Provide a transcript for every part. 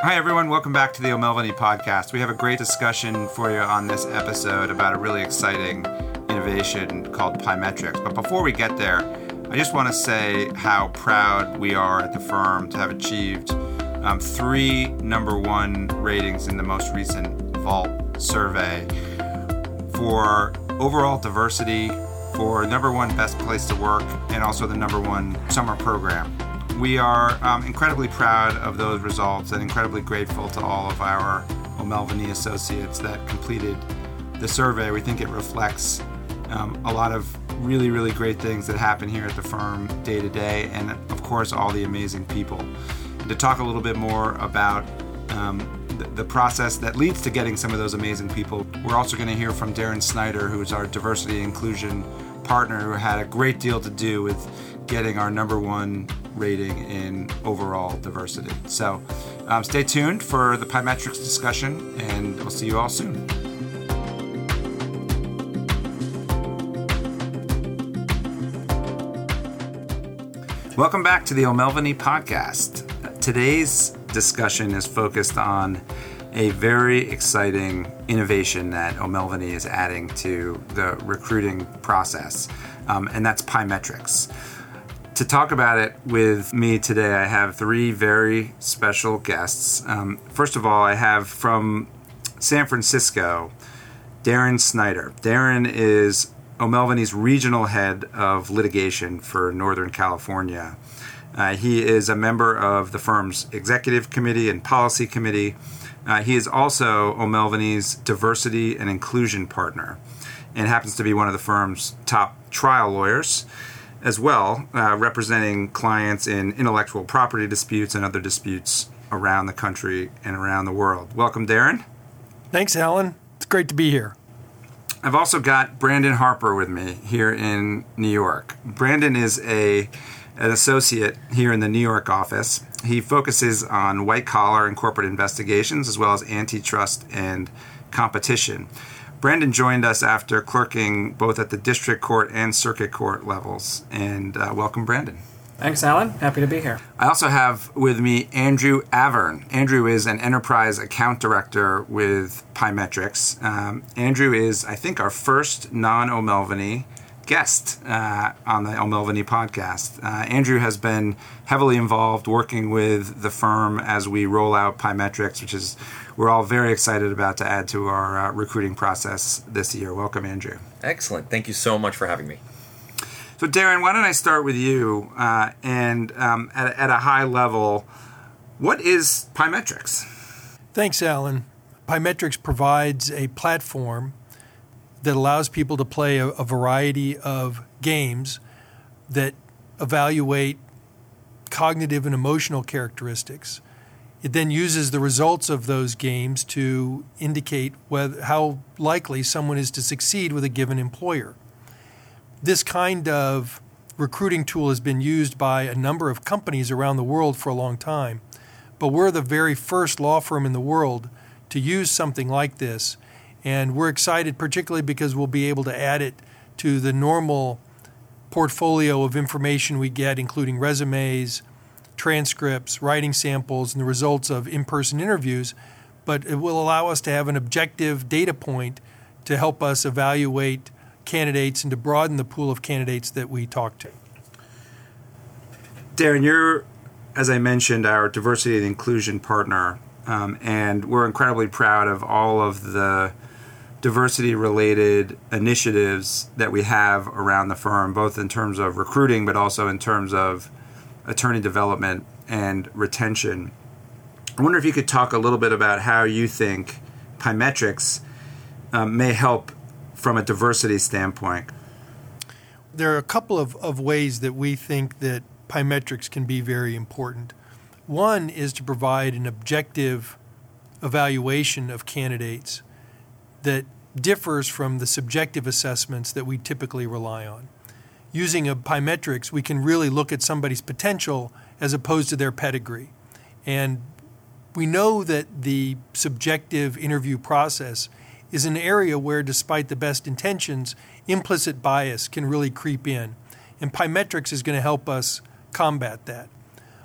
Hi, everyone. Welcome back to the O'Melveny podcast. We have a great discussion for you on this episode about a really exciting innovation called Pymetrics. But before we get there, I just want to say how proud we are at the firm to have achieved um, three number one ratings in the most recent Vault survey for overall diversity, for number one best place to work, and also the number one summer program. We are um, incredibly proud of those results and incredibly grateful to all of our O'Melveny associates that completed the survey. We think it reflects um, a lot of really, really great things that happen here at the firm day to day, and of course, all the amazing people. And to talk a little bit more about um, the, process that leads to getting some of those amazing people, we're also going to hear from Darin Snyder, who's our diversity and inclusion partner, who had a great deal to do with getting our number one rating in overall diversity. So um, stay tuned for the Pymetrics discussion, and we'll see you all soon. Welcome back to the O'Melveny podcast. Today's discussion is focused on a very exciting innovation that O'Melveny is adding to the recruiting process, um, and that's Pymetrics. To talk about it with me today, I have three very special guests. Um, first of all, I have from San Francisco, Darin Snyder. Darin is O'Melveny's regional head of litigation for Northern California. Uh, he is a member of the firm's executive committee and policy committee. Uh, he is also O'Melveny's diversity and inclusion partner and happens to be one of the firm's top trial lawyers as well, uh, representing clients in intellectual property disputes and other disputes around the country and around the world. Welcome, Darin. Thanks, Allen. It's great to be here. I've also got Brandon Harper with me here in New York. Brandon is a an associate here in the New York office. He focuses on white collar and corporate investigations as well as antitrust and competition. Brandon joined us after clerking both at the district court and circuit court levels. And uh, welcome, Brandon. Thanks, Allen. Happy to be here. I also have with me Andrew Avrin. Andrew is an enterprise account director with Pymetrics. Um, Andrew is, I think, our first non O'Melveny guest uh, on the O'Melveny podcast. Uh, Andrew has been heavily involved working with the firm as we roll out Pymetrics, which is we're all very excited about to add to our uh, recruiting process this year. Welcome, Andrew. Excellent. Thank you so much for having me. So, Darin, why don't I start with you? Uh, and um, at, at a high level, what is Pymetrics? Thanks, Allen. Pymetrics provides a platform that allows people to play a, a variety of games that evaluate cognitive and emotional characteristics. It then uses the results of those games to indicate whether, how likely someone is to succeed with a given employer. This kind of recruiting tool has been used by a number of companies around the world for a long time, but we're the very first law firm in the world to use something like this and we're excited, particularly because we'll be able to add it to the normal portfolio of information we get, including resumes, transcripts, writing samples, and the results of in person interviews. But it will allow us to have an objective data point to help us evaluate candidates and to broaden the pool of candidates that we talk to. Darin, you're, as I mentioned, our diversity and inclusion partner, um, and we're incredibly proud of all of the diversity related initiatives that we have around the firm, both in terms of recruiting, but also in terms of attorney development and retention. I wonder if you could talk a little bit about how you think Pymetrics um, may help from a diversity standpoint. There are a couple of, of ways that we think that Pymetrics can be very important. One is to provide an objective evaluation of candidates that differs from the subjective assessments that we typically rely on. Using a Pymetrics, we can really look at somebody's potential as opposed to their pedigree. And we know that the subjective interview process is an area where, despite the best intentions, implicit bias can really creep in. And Pymetrics is going to help us combat that.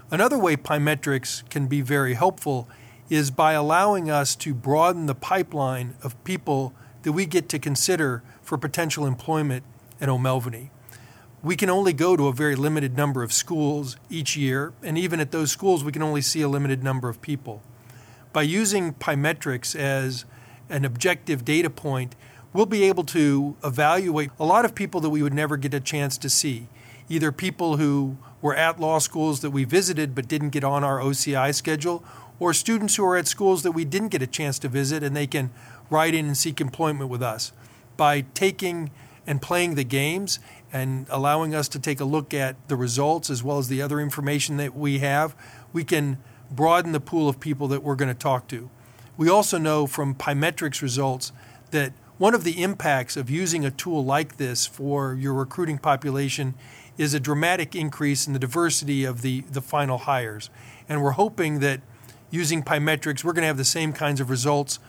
Another way Pymetrics can be very helpful is by allowing us to broaden the pipeline of people that we get to consider for potential employment at O'Melveny. We can only go to a very limited number of schools each year, and even at those schools, we can only see a limited number of people. By using Pymetrics as an objective data point, we'll be able to evaluate a lot of people that we would never get a chance to see. Either people who were at law schools that we visited but didn't get on our OCI schedule, or students who are at schools that we didn't get a chance to visit and they can write in and seek employment with us. By taking and playing the games and allowing us to take a look at the results as well as the other information that we have, we can broaden the pool of people that we're going to talk to. We also know from Pymetrics results that one of the impacts of using a tool like this for your recruiting population is a dramatic increase in the diversity of the, the final hires. And we're hoping that using Pymetrics, we're going to have the same kinds of results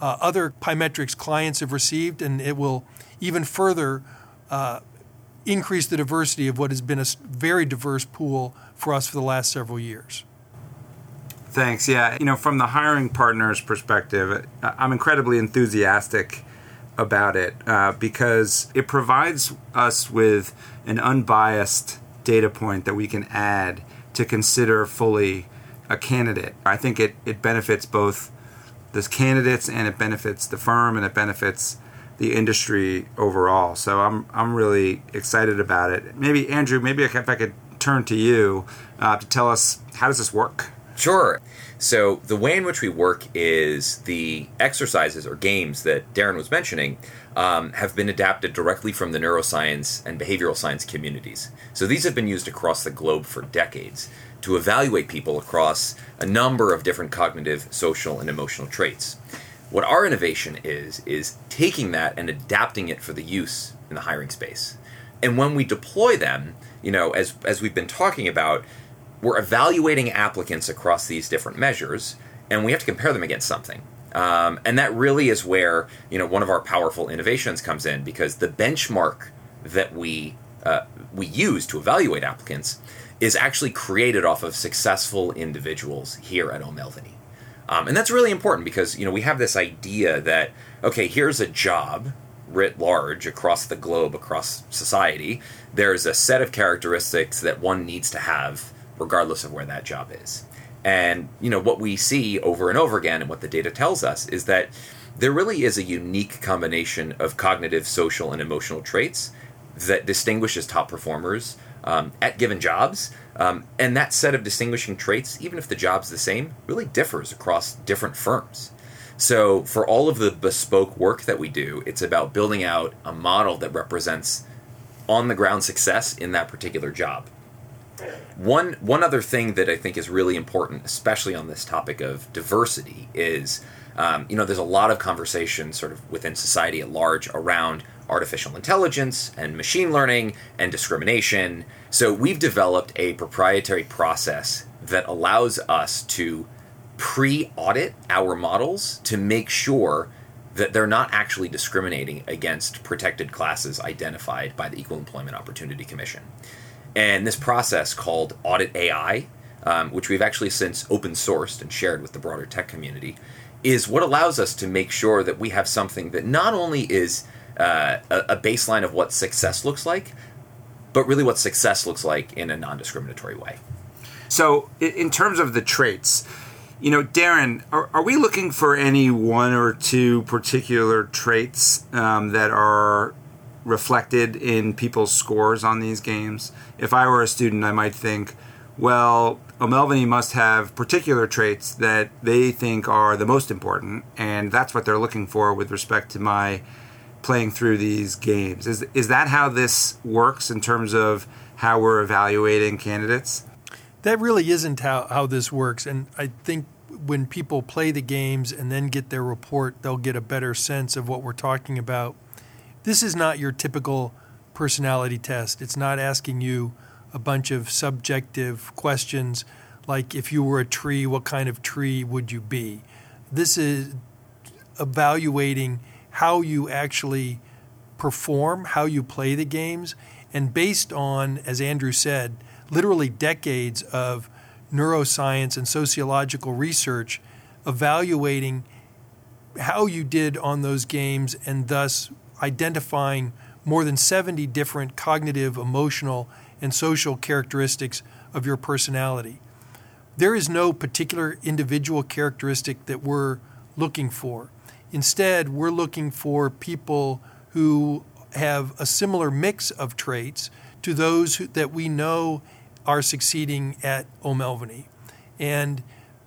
uh, other Pymetrics clients have received, and it will even further uh, increase the diversity of what has been a very diverse pool for us for the last several years. Thanks. Yeah, you know, from the hiring partner's perspective, I'm incredibly enthusiastic about it uh, because it provides us with an unbiased data point that we can add to consider fully a candidate. I think it, it benefits both the candidates and it benefits the firm and it benefits the industry overall. So I'm I'm really excited about it. Maybe Andrew, maybe if I could turn to you uh, to tell us how does this work? Sure. So the way in which we work is the exercises or games that Darin was mentioning um, have been adapted directly from the neuroscience and behavioral science communities. So these have been used across the globe for decades to evaluate people across a number of different cognitive, social, and emotional traits. What our innovation is, is taking that and adapting it for the use in the hiring space. And when we deploy them, you know, as, as we've been talking about, we're evaluating applicants across these different measures, and we have to compare them against something. Um, and that really is where you know one of our powerful innovations comes in because the benchmark that we uh, we use to evaluate applicants is actually created off of successful individuals here at O'Melveny. Um, and that's really important because you know we have this idea that okay, here's a job writ large across the globe, across society. There's a set of characteristics that one needs to have regardless of where that job is. And you know what we see over and over again, and what the data tells us is that there really is a unique combination of cognitive, social, and emotional traits that distinguishes top performers um, at given jobs. Um, and that set of distinguishing traits, even if the job's the same, really differs across different firms. So, for all of the bespoke work that we do, it's about building out a model that represents on the ground success in that particular job. One one other thing that I think is really important, especially on this topic of diversity, is um, you know there's a lot of conversation sort of within society at large around artificial intelligence and machine learning and discrimination. So we've developed a proprietary process that allows us to pre-audit our models to make sure that they're not actually discriminating against protected classes identified by the Equal Employment Opportunity Commission. And this process called Audit AI, um, which we've actually since open sourced and shared with the broader tech community, is what allows us to make sure that we have something that not only is uh, a, baseline of what success looks like, but really what success looks like in a non discriminatory way. So, in terms of the traits, you know, Darin, are, are we looking for any one or two particular traits um, that are reflected in people's scores on these games? If I were a student, I might think, well, O'Melveny must have particular traits that they think are the most important, and that's what they're looking for with respect to my playing through these games. Is is that how this works in terms of how we're evaluating candidates? That really isn't how, how this works, and I think when people play the games and then get their report, they'll get a better sense of what we're talking about this is not your typical personality test. It's not asking you a bunch of subjective questions like if you were a tree, what kind of tree would you be? This is evaluating how you actually perform, how you play the games, and based on, as Andrew said, literally decades of neuroscience and sociological research, evaluating how you did on those games and thus identifying more than 70 different cognitive, emotional, and social characteristics of your personality. There is no particular individual characteristic that we're looking for. Instead, we're looking for people who have a similar mix of traits to those who, that we know are succeeding at O'Melveny. And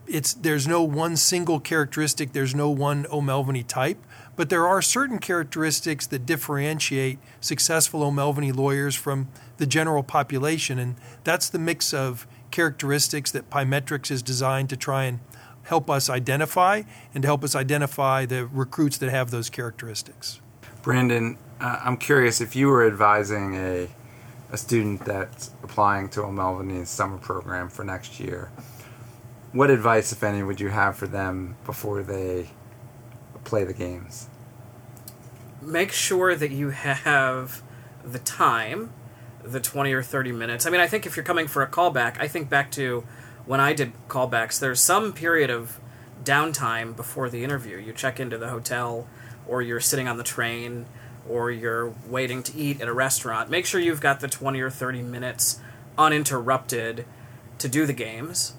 it's there's no one single characteristic, there's no one O'Melveny type, but there are certain characteristics that differentiate successful O'Melveny lawyers from the general population, and that's the mix of characteristics that Pymetrics is designed to try and help us identify and to help us identify the recruits that have those characteristics. Brandon, uh, I'm curious if you were advising a a student that's applying to O'Melveny's summer program for next year what advice, if any, would you have for them before they play the games? Make sure that you have the time, the 20 or 30 minutes. I mean, I think if you're coming for a callback, I think back to when I did callbacks, there's some period of downtime before the interview. You check into the hotel, or you're sitting on the train, or you're waiting to eat at a restaurant. Make sure you've got the 20 or 30 minutes uninterrupted to do the games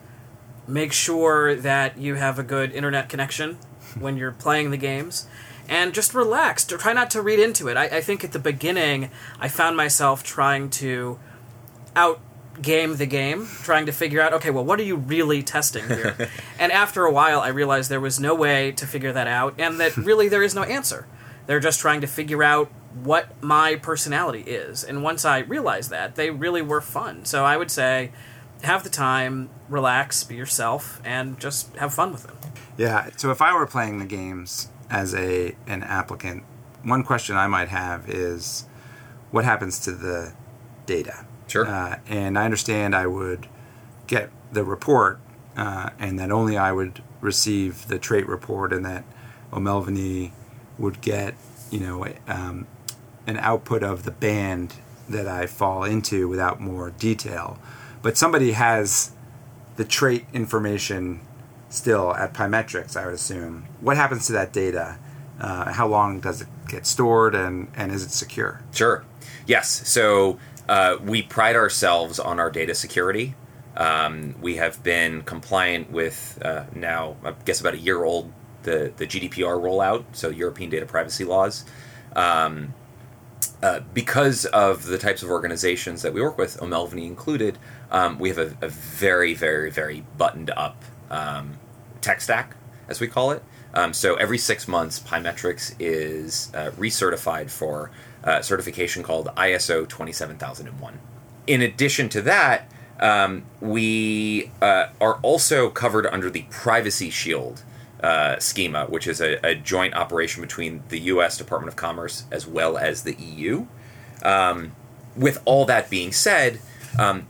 make sure that you have a good internet connection when you're playing the games and just relax. Try not to read into it. I, I, think at the beginning i found myself trying to out game the game trying to figure out okay well what are you really testing here? And after a while i realized there was no way to figure that out and that really there is no answer. They're just trying to figure out what my personality is. And once i realized that they really were fun. So i would say have the time, relax, be yourself, and just have fun with them. Yeah. So if I were playing the games as a an applicant, one question I might have is, what happens to the data? Sure. Uh, and I understand I would get the report, uh, and that only I would receive the trait report, and that O'Melveny would get, you know, um, an output of the band that I fall into without more detail but somebody has the trait information still at Pymetrics, I would assume. What happens to that data? Uh, how long does it get stored, and, and is it secure? Sure. Yes. So uh, we pride ourselves on our data security. Um, we have been compliant with uh, now, I guess, about a year old the the GDPR rollout, so European data privacy laws. Um, uh, because of the types of organizations that we work with, O'Melveny included, um, we have a, a, very, very, very buttoned up um, tech stack, as we call it. Um, so every six months, Pymetrics is uh, recertified for a certification called ISO 27001. In addition to that, um, we uh, are also covered under the Privacy Shield uh, schema, which is a, a, joint operation between the U.S. Department of Commerce as well as the EU. Um, with all that being said, um,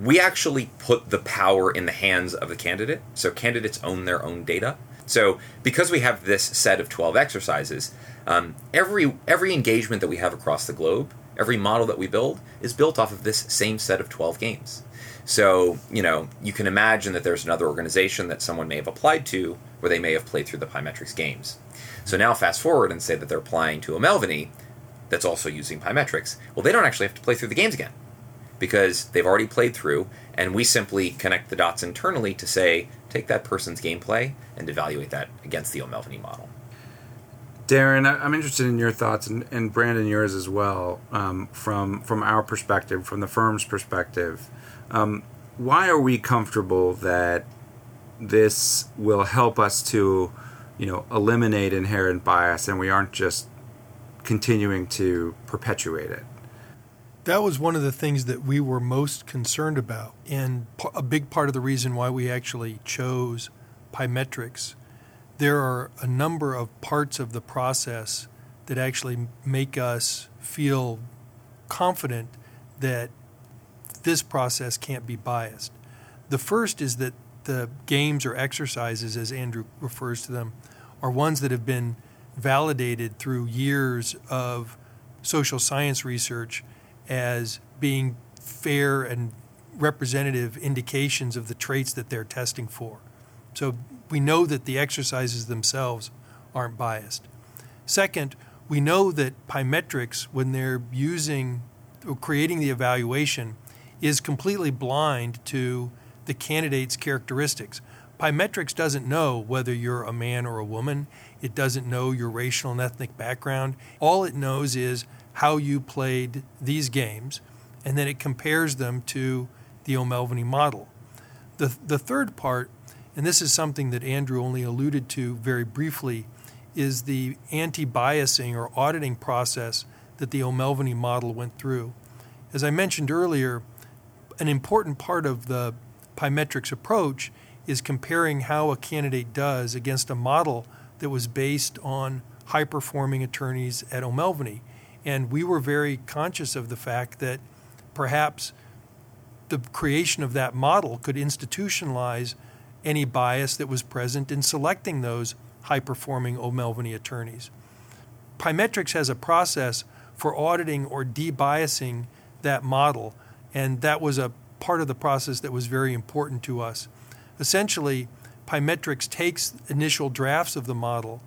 we actually put the power in the hands of the candidate. So candidates own their own data. So because we have this set of 12 exercises, um, every every engagement that we have across the globe, every model that we build is built off of this same set of 12 games. So, you know, you can imagine that there's another organization that someone may have applied to where they may have played through the Pymetrics games. So now fast forward and say that they're applying to a O'Melveny that's also using Pymetrics. Well, they don't actually have to play through the games again because they've already played through, and we simply connect the dots internally to say, take that person's gameplay and evaluate that against the O'Melveny model. Darin, I'm interested in your thoughts, and, and Brandon, yours as well, um, from from our perspective, from the firm's perspective. Um, why are we comfortable that this will help us to, you know, eliminate inherent bias, and we aren't just continuing to perpetuate it? That was one of the things that we were most concerned about, and a big part of the reason why we actually chose Pymetrics. There are a number of parts of the process that actually make us feel confident that this process can't be biased. The first is that the games or exercises, as Andrew refers to them, are ones that have been validated through years of social science research as being fair and representative indications of the traits that they're testing for. So we know that the exercises themselves aren't biased. Second, we know that Pymetrics, when they're using or creating the evaluation, is completely blind to the candidate's characteristics. Pymetrics doesn't know whether you're a man or a woman. It doesn't know your racial and ethnic background. All it knows is how you played these games, and then it compares them to the O'Melveny model. The, the third part, and this is something that Andrew only alluded to very briefly, is the anti biasing or auditing process that the O'Melveny model went through. As I mentioned earlier, an important part of the Pymetrics approach is comparing how a candidate does against a model that was based on high performing attorneys at O'Melveny. And we were very conscious of the fact that perhaps the creation of that model could institutionalize any bias that was present in selecting those high performing O'Melveny attorneys. Pymetrics has a process for auditing or debiasing that model, and that was a part of the process that was very important to us. Essentially, Pymetrics takes initial drafts of the model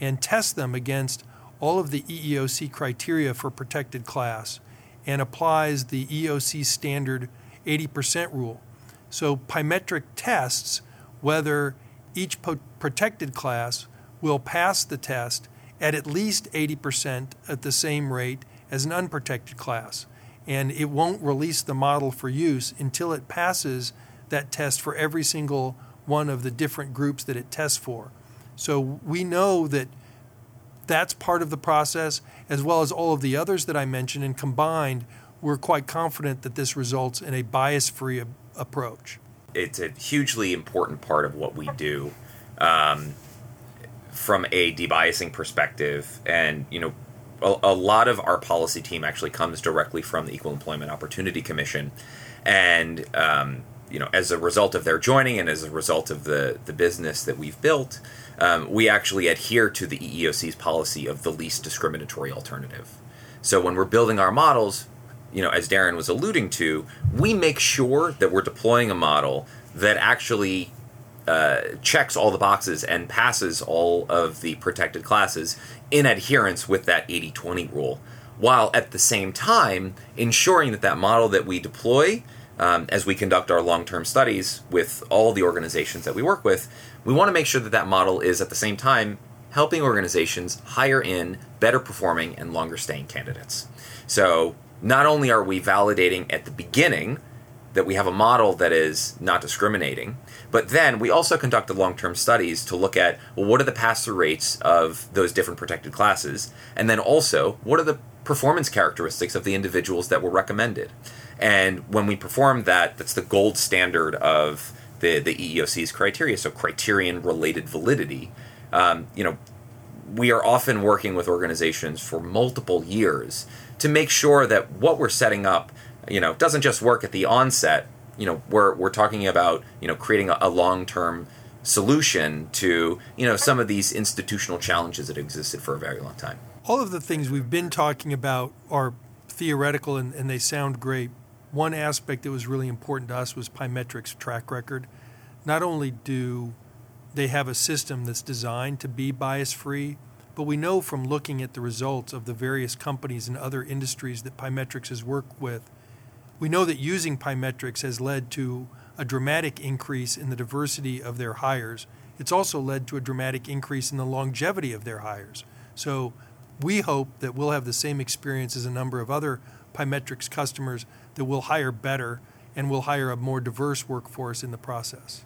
and tests them against all of the EEOC criteria for protected class and applies the EEOC standard 80% rule. So Pymetric tests whether each po- protected class will pass the test at at least 80% at the same rate as an unprotected class. And it won't release the model for use until it passes that test for every single one of the different groups that it tests for. So we know that that's part of the process, as well as all of the others that I mentioned, and combined, we're quite confident that this results in a bias free approach. It's a hugely important part of what we do um, from a debiasing perspective. And, you know, a, a lot of our policy team actually comes directly from the Equal Employment Opportunity Commission. And, um, you know, as a result of their joining and as a result of the, the business that we've built, um, we actually adhere to the EEOC's policy of the least discriminatory alternative. So when we're building our models, you know, as Darin was alluding to, we make sure that we're deploying a model that actually uh, checks all the boxes and passes all of the protected classes in adherence with that 80 20 rule, while at the same time ensuring that that model that we deploy um, as we conduct our long term studies with all the organizations that we work with, we want to make sure that that model is at the same time helping organizations hire in better performing and longer staying candidates. So not only are we validating at the beginning that we have a model that is not discriminating, but then we also conducted long term studies to look at well, what are the pass through rates of those different protected classes, and then also what are the performance characteristics of the individuals that were recommended. And when we perform that, that's the gold standard of the, the EEOC's criteria, so criterion related validity. Um, you know, we are often working with organizations for multiple years to make sure that what we're setting up, you know, doesn't just work at the onset. You know, we're we're talking about you know creating a, a long term solution to you know some of these institutional challenges that existed for a very long time. All of the things we've been talking about are theoretical and, and they sound great. One aspect that was really important to us was Pymetrics track record. Not only do they have a system that's designed to be bias free, but we know from looking at the results of the various companies and other industries that Pymetrics has worked with, we know that using Pymetrics has led to a dramatic increase in the diversity of their hires. It's also led to a dramatic increase in the longevity of their hires. So we hope that we'll have the same experience as a number of other Pymetrics customers that will hire better and will hire a more diverse workforce in the process.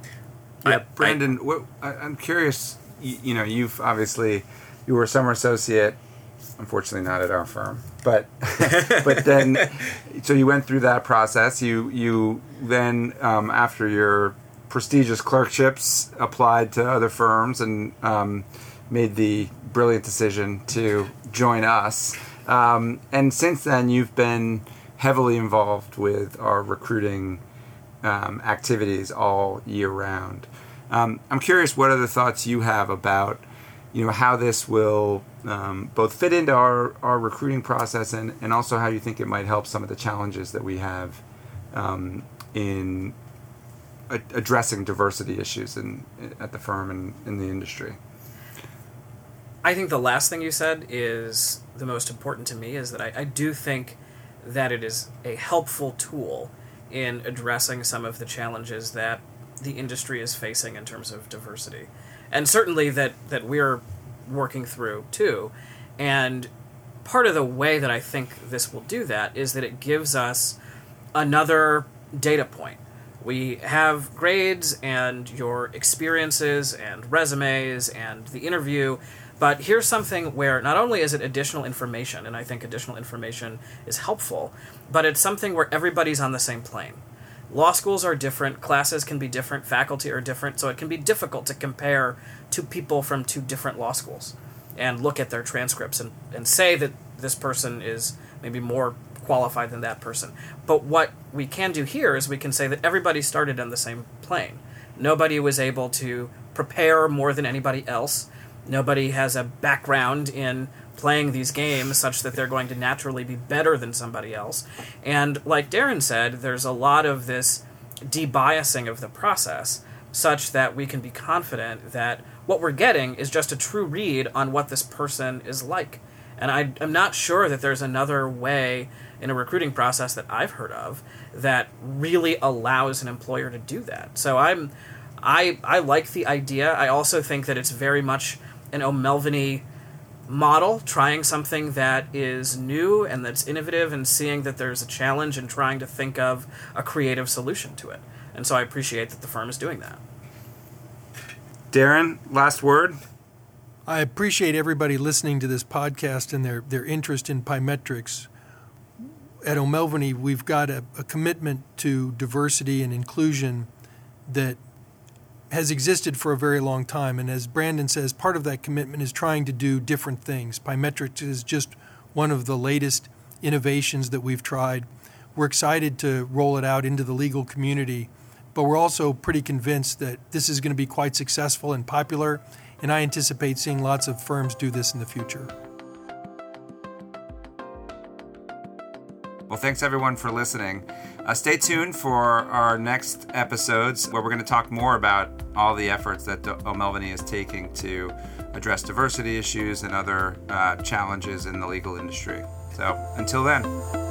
Yeah, Brandon, what, I, I'm curious. You, you know, you've obviously you were a summer associate unfortunately not at our firm but but then so you went through that process you you then um, after your prestigious clerkships applied to other firms and um, made the brilliant decision to join us um, and since then you've been heavily involved with our recruiting um, activities all year round um, i'm curious what other thoughts you have about you know how this will um, both fit into our, our recruiting process and, and also how you think it might help some of the challenges that we have um, in a- addressing diversity issues in at the firm and in the industry. I think the last thing you said is the most important to me is that I, I do think that it is a helpful tool in addressing some of the challenges that the industry is facing in terms of diversity. And certainly that, that we're working through too. And part of the way that I think this will do that is that it gives us another data point. We have grades and your experiences and resumes and the interview, but here's something where not only is it additional information, and I think additional information is helpful, but it's something where everybody's on the same plane. Law schools are different, classes can be different, faculty are different, so it can be difficult to compare two people from two different law schools and look at their transcripts and, and say that this person is maybe more qualified than that person. But what we can do here is we can say that everybody started on the same plane. Nobody was able to prepare more than anybody else. Nobody has a background in playing these games such that they're going to naturally be better than somebody else. And like Darin said, there's a lot of this debiasing of the process such that we can be confident that what we're getting is just a true read on what this person is like. And I, am not sure that there's another way in a recruiting process that I've heard of that really allows an employer to do that. So I'm, I, I like the idea. I also think that it's very much an O'Melveny model, trying something that is new and that's innovative and seeing that there's a challenge and trying to think of a creative solution to it. And so I appreciate that the firm is doing that. Darin, last word. I appreciate everybody listening to this podcast and their, their interest in Pymetrics. At O'Melveny, we've got a, a commitment to diversity and inclusion that has existed for a very long time. And as Brandon says, part of that commitment is trying to do different things. Pymetrics is just one of the latest innovations that we've tried. We're excited to roll it out into the legal community, but we're also pretty convinced that this is going to be quite successful and popular, and I anticipate seeing lots of firms do this in the future. Well, thanks everyone for listening. Uh, stay tuned for our next episodes where we're going to talk more about all the efforts that O'Melveny is taking to address diversity issues and other uh, challenges in the legal industry. So until then.